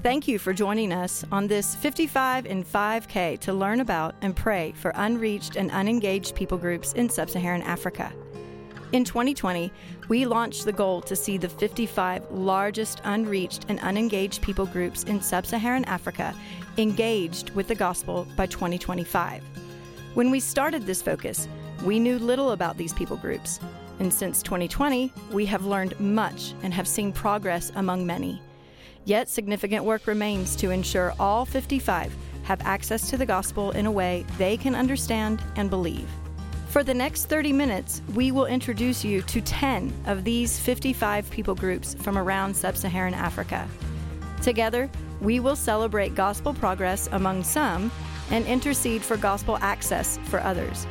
Thank you for joining us on this 55 in 5K to learn about and pray for unreached and unengaged people groups in sub Saharan Africa. In 2020, we launched the goal to see the 55 largest unreached and unengaged people groups in sub Saharan Africa engaged with the gospel by 2025. When we started this focus, we knew little about these people groups, and since 2020, we have learned much and have seen progress among many. Yet significant work remains to ensure all 55 have access to the gospel in a way they can understand and believe. For the next 30 minutes, we will introduce you to 10 of these 55 people groups from around sub Saharan Africa. Together, we will celebrate gospel progress among some and intercede for gospel access for others.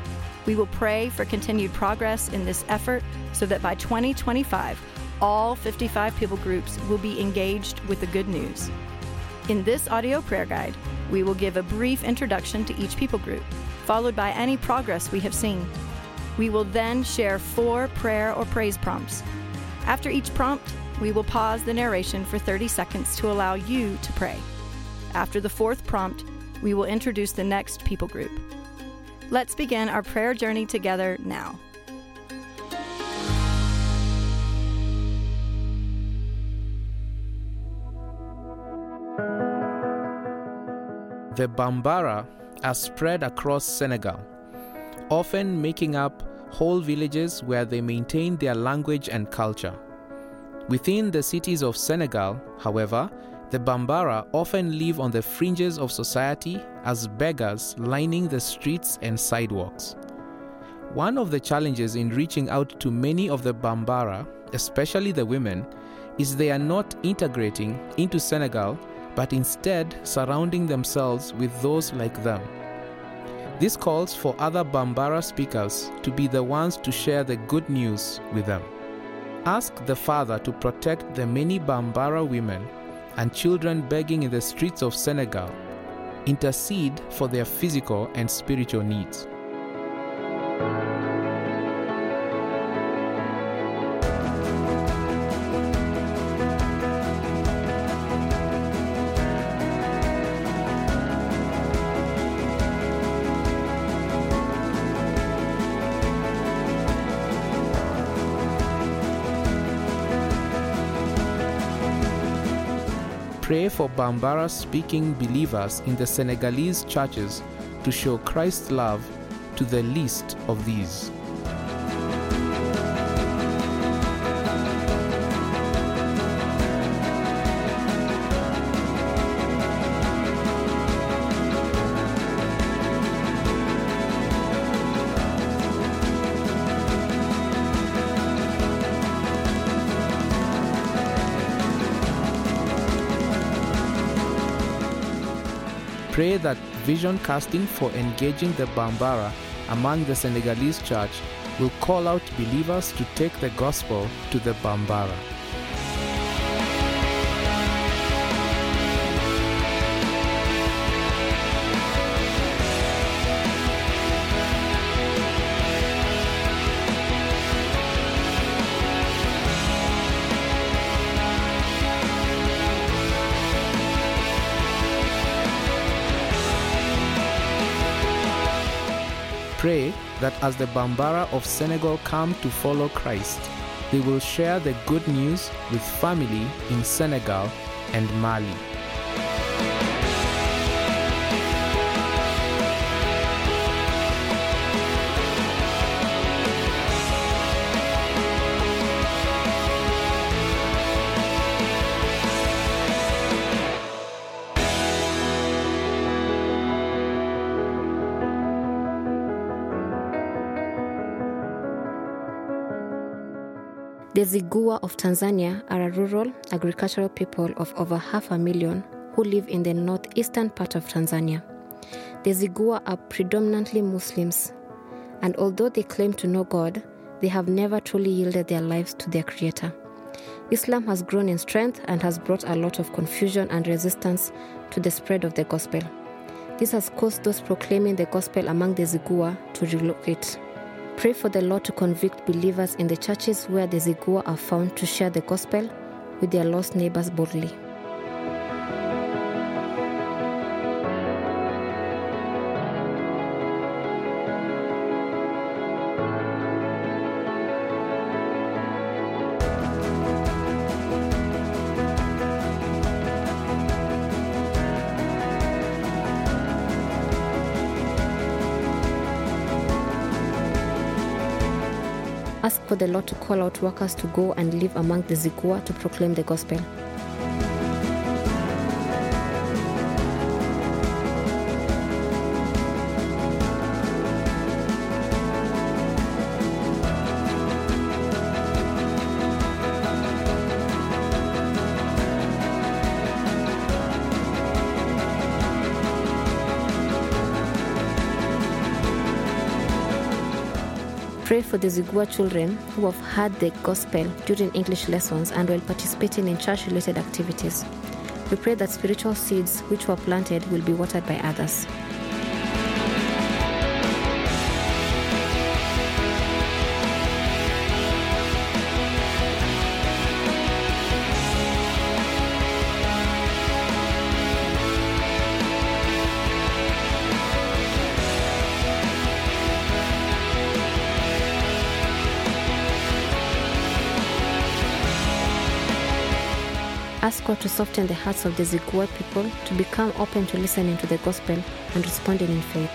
We will pray for continued progress in this effort so that by 2025, all 55 people groups will be engaged with the good news. In this audio prayer guide, we will give a brief introduction to each people group, followed by any progress we have seen. We will then share four prayer or praise prompts. After each prompt, we will pause the narration for 30 seconds to allow you to pray. After the fourth prompt, we will introduce the next people group. Let's begin our prayer journey together now. The Bambara are spread across Senegal, often making up whole villages where they maintain their language and culture. Within the cities of Senegal, however, the Bambara often live on the fringes of society as beggars lining the streets and sidewalks. One of the challenges in reaching out to many of the Bambara, especially the women, is they are not integrating into Senegal but instead surrounding themselves with those like them. This calls for other Bambara speakers to be the ones to share the good news with them. Ask the Father to protect the many Bambara women and children begging in the streets of Senegal. Intercede for their physical and spiritual needs. Pray for Bambara speaking believers in the Senegalese churches to show Christ's love to the least of these. Pray that vision casting for engaging the Bambara among the Senegalese church will call out believers to take the gospel to the Bambara. Pray that as the Bambara of Senegal come to follow Christ, they will share the good news with family in Senegal and Mali. The Zigua of Tanzania are a rural agricultural people of over half a million who live in the northeastern part of Tanzania. The Zigua are predominantly Muslims, and although they claim to know God, they have never truly yielded their lives to their Creator. Islam has grown in strength and has brought a lot of confusion and resistance to the spread of the gospel. This has caused those proclaiming the gospel among the Zigua to relocate. Pray for the Lord to convict believers in the churches where the Zigua are found to share the gospel with their lost neighbors boldly. The Lord to call out workers to go and live among the Zigua to proclaim the gospel. Pray for the Zigua children who have heard the gospel during English lessons and while participating in church related activities. We pray that spiritual seeds which were planted will be watered by others. God to soften the hearts of the Zigua people to become open to listening to the gospel and responding in faith.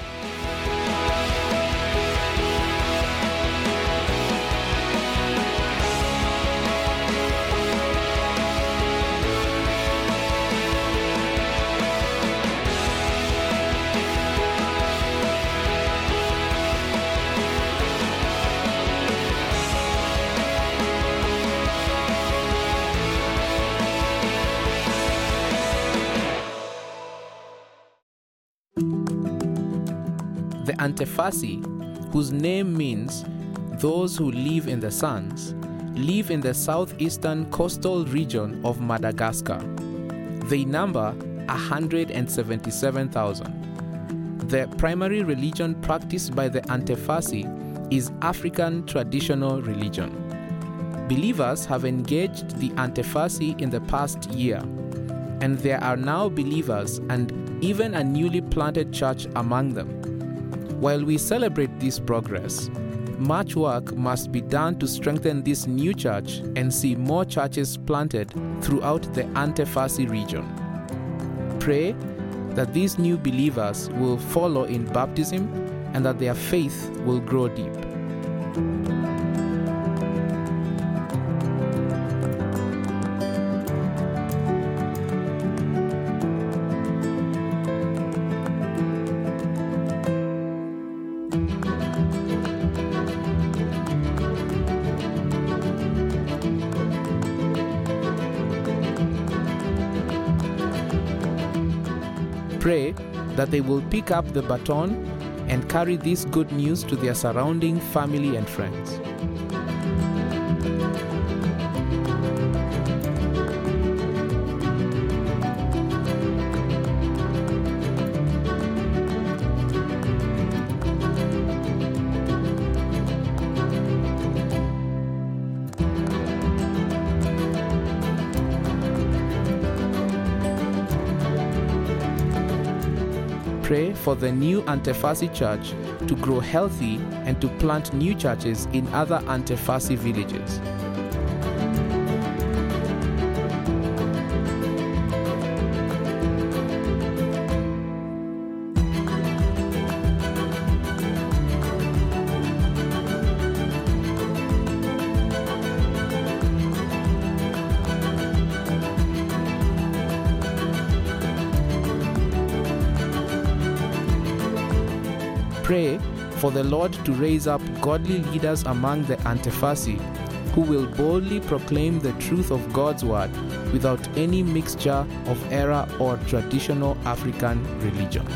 The Antefasi, whose name means those who live in the suns, live in the southeastern coastal region of Madagascar. They number 177,000. The primary religion practiced by the Antefasi is African traditional religion. Believers have engaged the Antefasi in the past year, and there are now believers and even a newly planted church among them. While we celebrate this progress, much work must be done to strengthen this new church and see more churches planted throughout the Antefasi region. Pray that these new believers will follow in baptism and that their faith will grow deep. That they will pick up the baton and carry this good news to their surrounding family and friends. Pray for the new Antefasi church to grow healthy and to plant new churches in other Antefasi villages. For the Lord to raise up godly leaders among the Antefasi who will boldly proclaim the truth of God's word without any mixture of error or traditional African religion.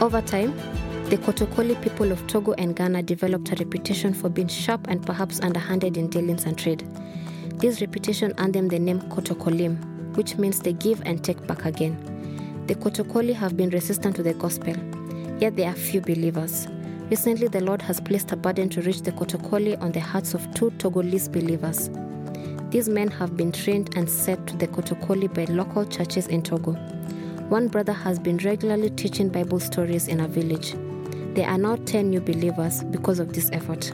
Over time, the Kotokoli people of Togo and Ghana developed a reputation for being sharp and perhaps underhanded in dealings and trade. This reputation earned them the name Kotokolim, which means they give and take back again. The Kotokoli have been resistant to the gospel, yet there are few believers. Recently, the Lord has placed a burden to reach the Kotokoli on the hearts of two Togolese believers. These men have been trained and set to the Kotokoli by local churches in Togo. One brother has been regularly teaching Bible stories in a village. There are now 10 new believers because of this effort.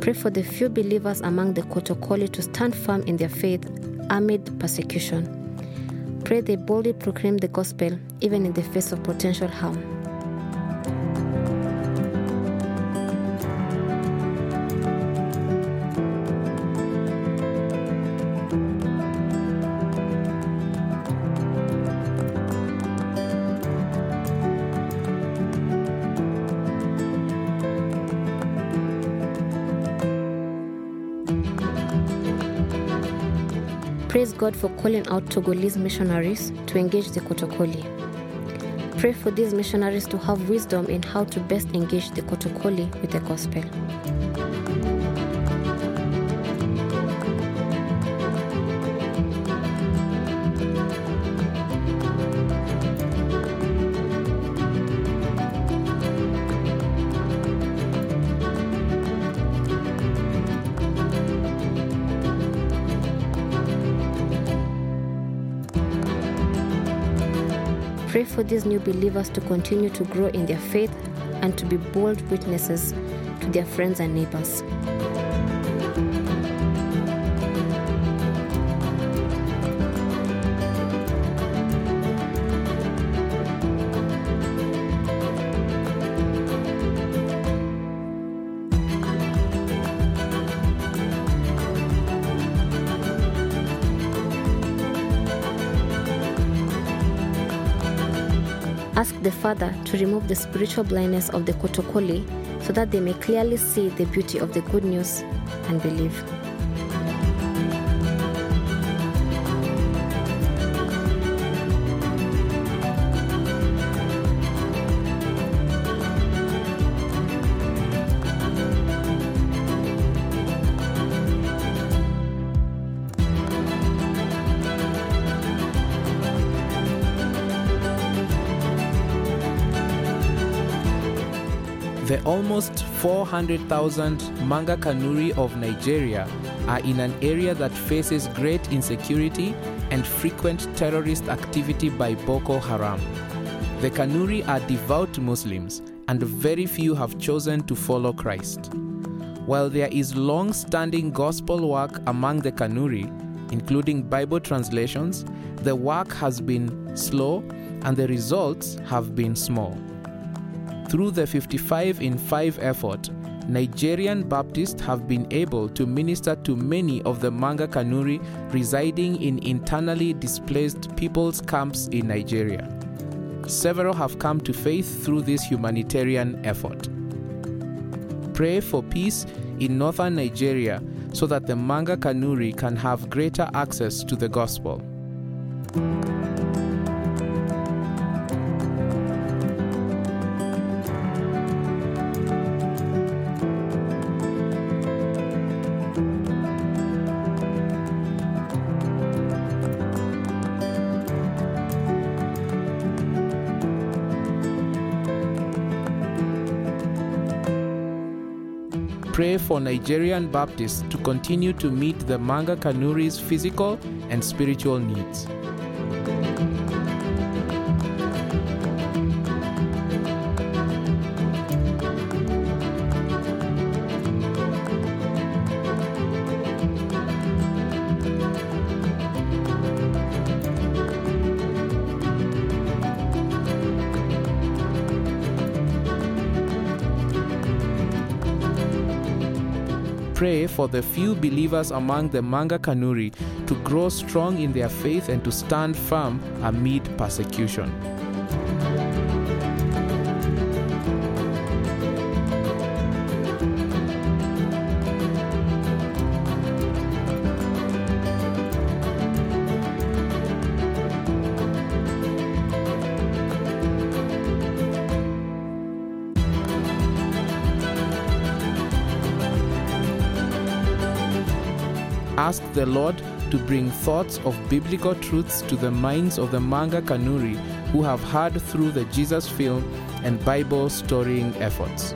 Pray for the few believers among the Kotokoli to stand firm in their faith amid persecution. Pray they boldly proclaim the gospel even in the face of potential harm. God for calling out Togolese missionaries to engage the Kotokoli. Pray for these missionaries to have wisdom in how to best engage the Kotokoli with the gospel. Pray for these new believers to continue to grow in their faith and to be bold witnesses to their friends and neighbors. The Father to remove the spiritual blindness of the Kotokoli so that they may clearly see the beauty of the good news and believe. Almost 400,000 Manga Kanuri of Nigeria are in an area that faces great insecurity and frequent terrorist activity by Boko Haram. The Kanuri are devout Muslims, and very few have chosen to follow Christ. While there is long standing gospel work among the Kanuri, including Bible translations, the work has been slow and the results have been small. Through the 55 in 5 effort, Nigerian Baptists have been able to minister to many of the Manga Kanuri residing in internally displaced people's camps in Nigeria. Several have come to faith through this humanitarian effort. Pray for peace in northern Nigeria so that the Manga Kanuri can have greater access to the gospel. Pray for Nigerian Baptists to continue to meet the Manga Kanuri's physical and spiritual needs. Pray for the few believers among the Manga Kanuri to grow strong in their faith and to stand firm amid persecution. The Lord to bring thoughts of biblical truths to the minds of the Manga Kanuri who have heard through the Jesus film and Bible storying efforts.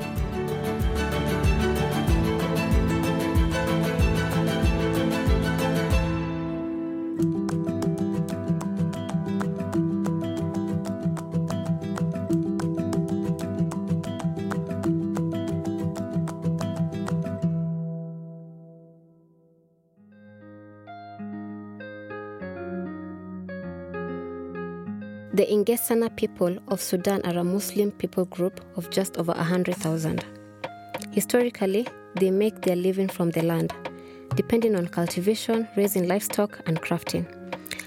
The Ingessana people of Sudan are a Muslim people group of just over 100,000. Historically, they make their living from the land, depending on cultivation, raising livestock, and crafting.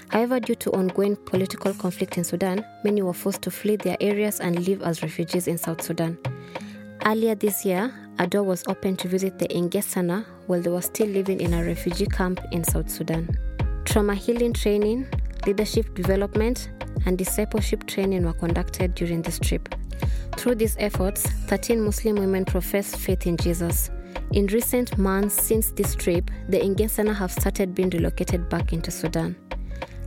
However, due to ongoing political conflict in Sudan, many were forced to flee their areas and live as refugees in South Sudan. Earlier this year, a door was opened to visit the Ingessana while they were still living in a refugee camp in South Sudan. Trauma healing training, leadership development, and discipleship training were conducted during this trip. Through these efforts, 13 Muslim women professed faith in Jesus. In recent months since this trip, the Ingessana have started being relocated back into Sudan.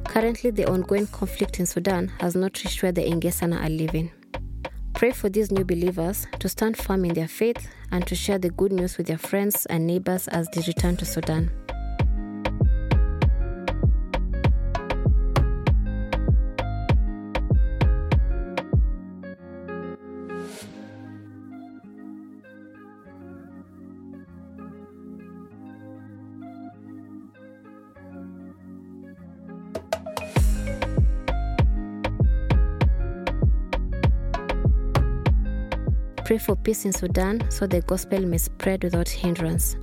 Currently, the ongoing conflict in Sudan has not reached where the Ingessana are living. Pray for these new believers to stand firm in their faith and to share the good news with their friends and neighbors as they return to Sudan. Pray for peace in Sudan so the gospel may spread without hindrance.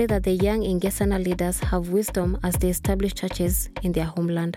Pray that the young Ingessana leaders have wisdom as they establish churches in their homeland.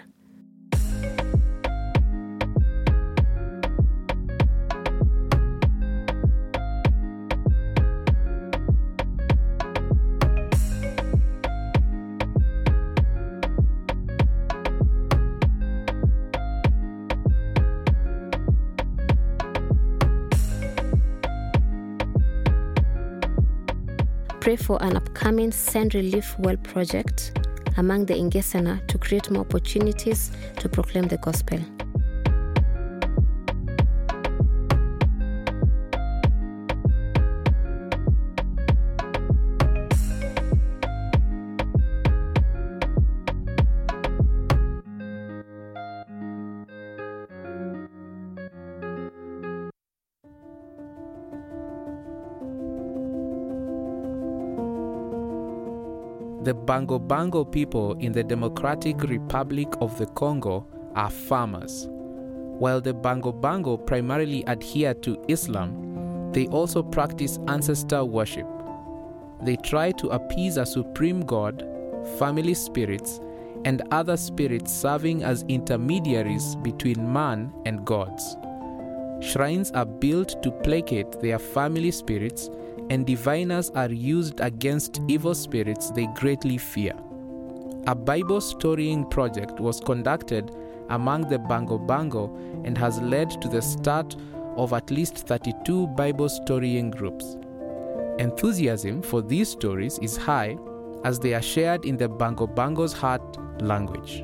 For an upcoming Send Relief Well project among the Ingessana to create more opportunities to proclaim the gospel. The Bango Bango people in the Democratic Republic of the Congo are farmers. While the Bango Bango primarily adhere to Islam, they also practice ancestor worship. They try to appease a supreme god, family spirits, and other spirits serving as intermediaries between man and gods. Shrines are built to placate their family spirits, and diviners are used against evil spirits they greatly fear. A Bible storying project was conducted among the Bango Bango and has led to the start of at least 32 Bible storying groups. Enthusiasm for these stories is high as they are shared in the Bango Bango's heart language.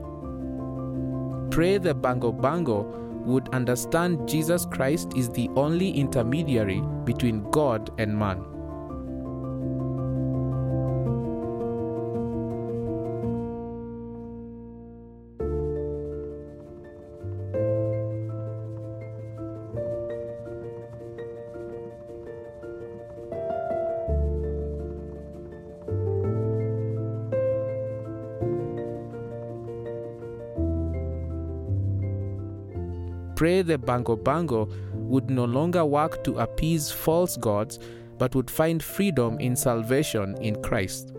Pray the Bango Bango would understand Jesus Christ is the only intermediary between God and man. The Bango Bango would no longer work to appease false gods, but would find freedom in salvation in Christ.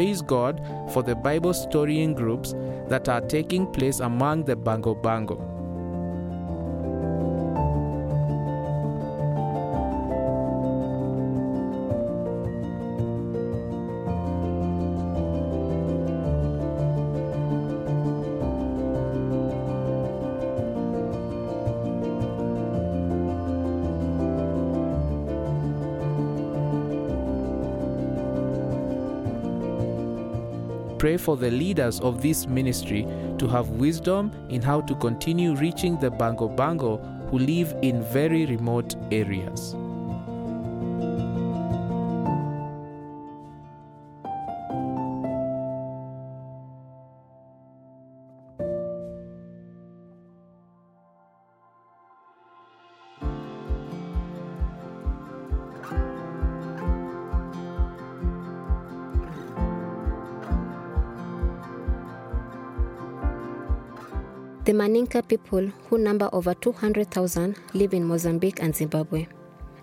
Praise God for the Bible storying groups that are taking place among the Bango Bango. Pray for the leaders of this ministry to have wisdom in how to continue reaching the Bango Bango who live in very remote areas. The Manyika people, who number over 200,000, live in Mozambique and Zimbabwe.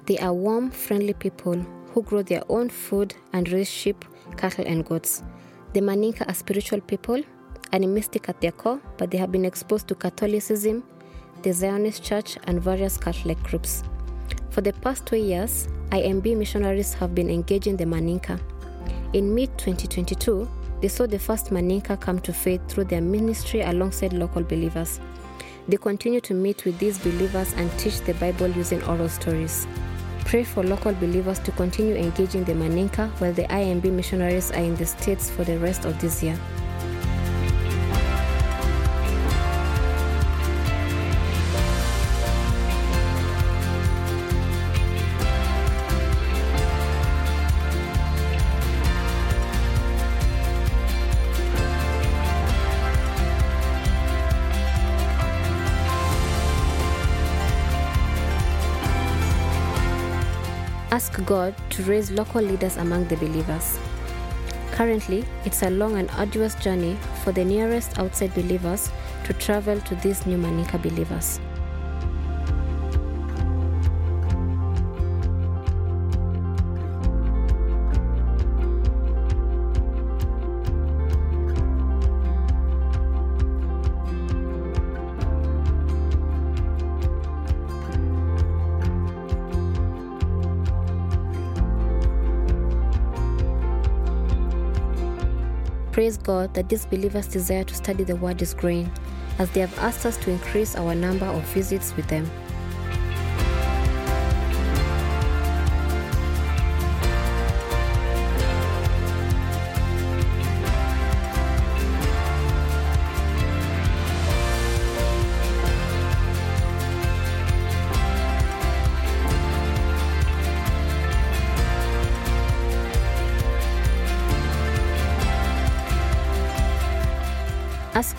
They are warm, friendly people who grow their own food and raise sheep, cattle, and goats. The Manyika are spiritual people, animistic at their core, but they have been exposed to Catholicism, the Zionist Church, and various Catholic groups. For the past two years, IMB missionaries have been engaging the Manyika. In mid 2022, they saw the first Manyika come to faith through their ministry alongside local believers. They continue to meet with these believers and teach the Bible using oral stories. Pray for local believers to continue engaging the Manyika while the IMB missionaries are in the States for the rest of this year. God to raise local leaders among the believers. Currently, it's a long and arduous journey for the nearest outside believers to travel to these new Manyika believers. Praise God that these believers' desire to study the Word is growing, as they have asked us to increase our number of visits with them.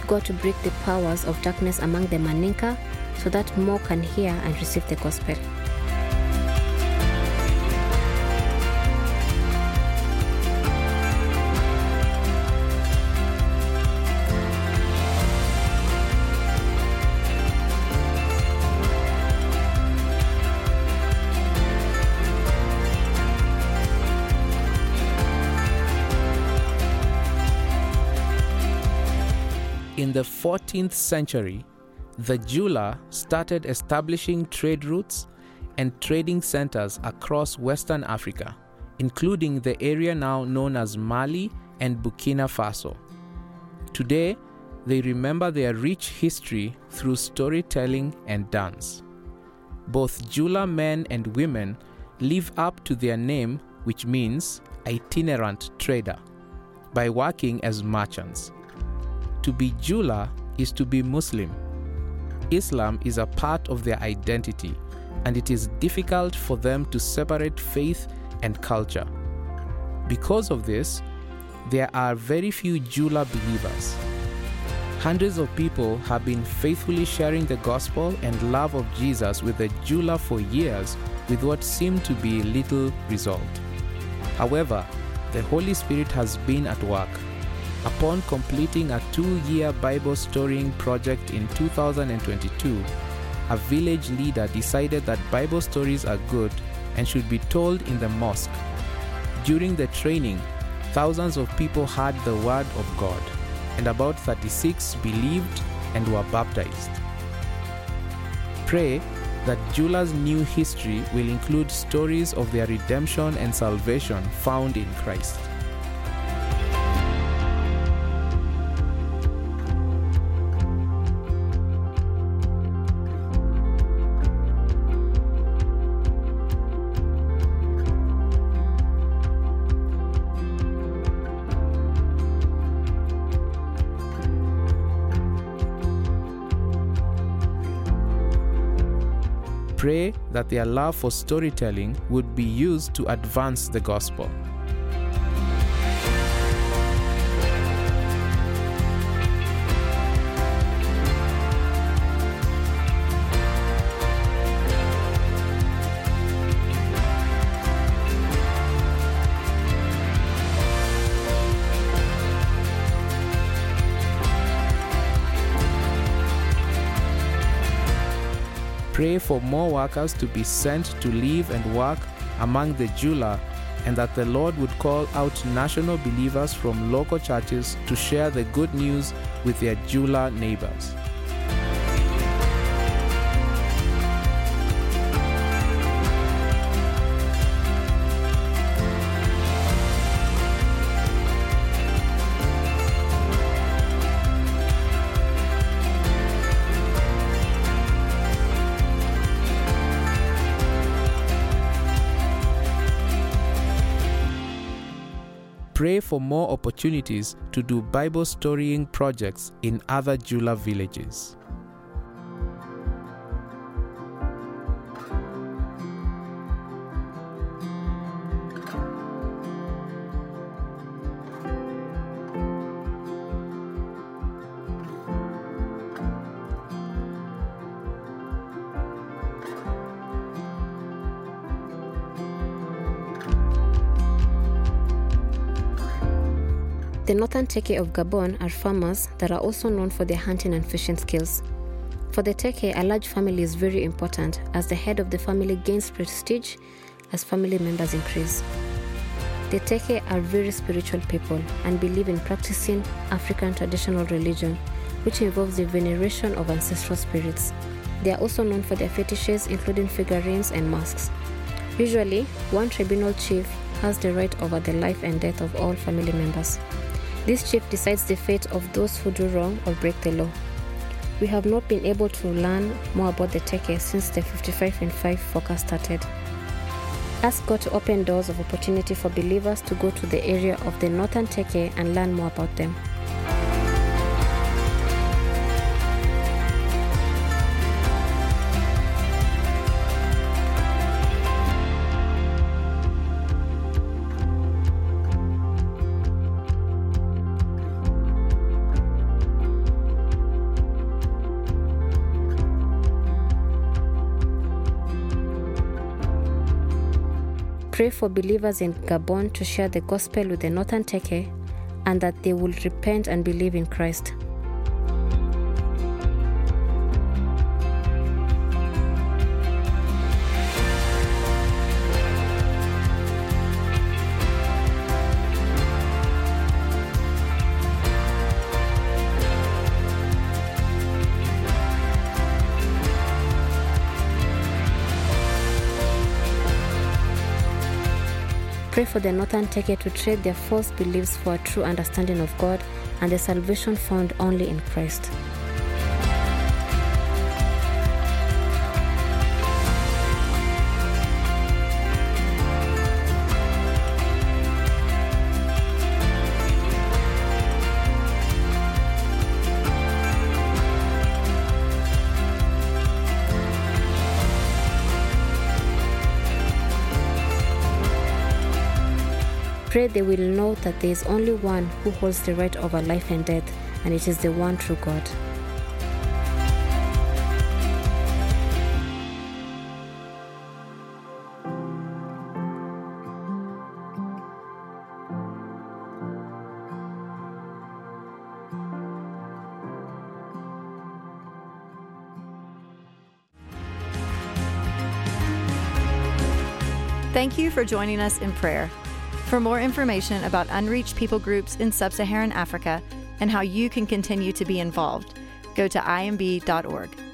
God to break the powers of darkness among the Manyika so that more can hear and receive the gospel. In the 14th century, the Jula started establishing trade routes and trading centers across Western Africa, including the area now known as Mali and Burkina Faso. Today, they remember their rich history through storytelling and dance. Both Jula men and women live up to their name, which means itinerant trader, by working as merchants. To be Jula is to be Muslim. Islam is a part of their identity, and it is difficult for them to separate faith and culture. Because of this, there are very few Jula believers. Hundreds of people have been faithfully sharing the gospel and love of Jesus with the Jula for years with what seemed to be little result. However, the Holy Spirit has been at work. Upon completing a two year Bible storying project in 2022, a village leader decided that Bible stories are good and should be told in the mosque. During the training, thousands of people heard the word of God, and about 36 believed and were baptized. Pray that Jula's new history will include stories of their redemption and salvation found in Christ. Pray that their love for storytelling would be used to advance the gospel. Pray for more workers to be sent to live and work among the Jula, and that the Lord would call out national believers from local churches to share the good news with their Jula neighbors. Pray for more opportunities to do Bible storying projects in other Jula villages. Northern Teke of Gabon are farmers that are also known for their hunting and fishing skills. For the Teke, a large family is very important as the head of the family gains prestige as family members increase. The Teke are very spiritual people and believe in practicing African traditional religion, which involves the veneration of ancestral spirits. They are also known for their fetishes, including figurines and masks. Usually, one tribunal chief has the right over the life and death of all family members. This chief decides the fate of those who do wrong or break the law. We have not been able to learn more about the Teke since the 55 and 5 focus started. Ask God to open doors of opportunity for believers to go to the area of the northern Teke and learn more about them. Pray for believers in Gabon to share the gospel with the northern Teke and that they will repent and believe in Christ. Pray for the northern Teke to trade their false beliefs for a true understanding of God and the salvation found only in Christ. Pray they will know that there is only one who holds the right over life and death, and it is the one true God. Thank you for joining us in prayer. For more information about unreached people groups in sub Saharan Africa and how you can continue to be involved, go to imb.org.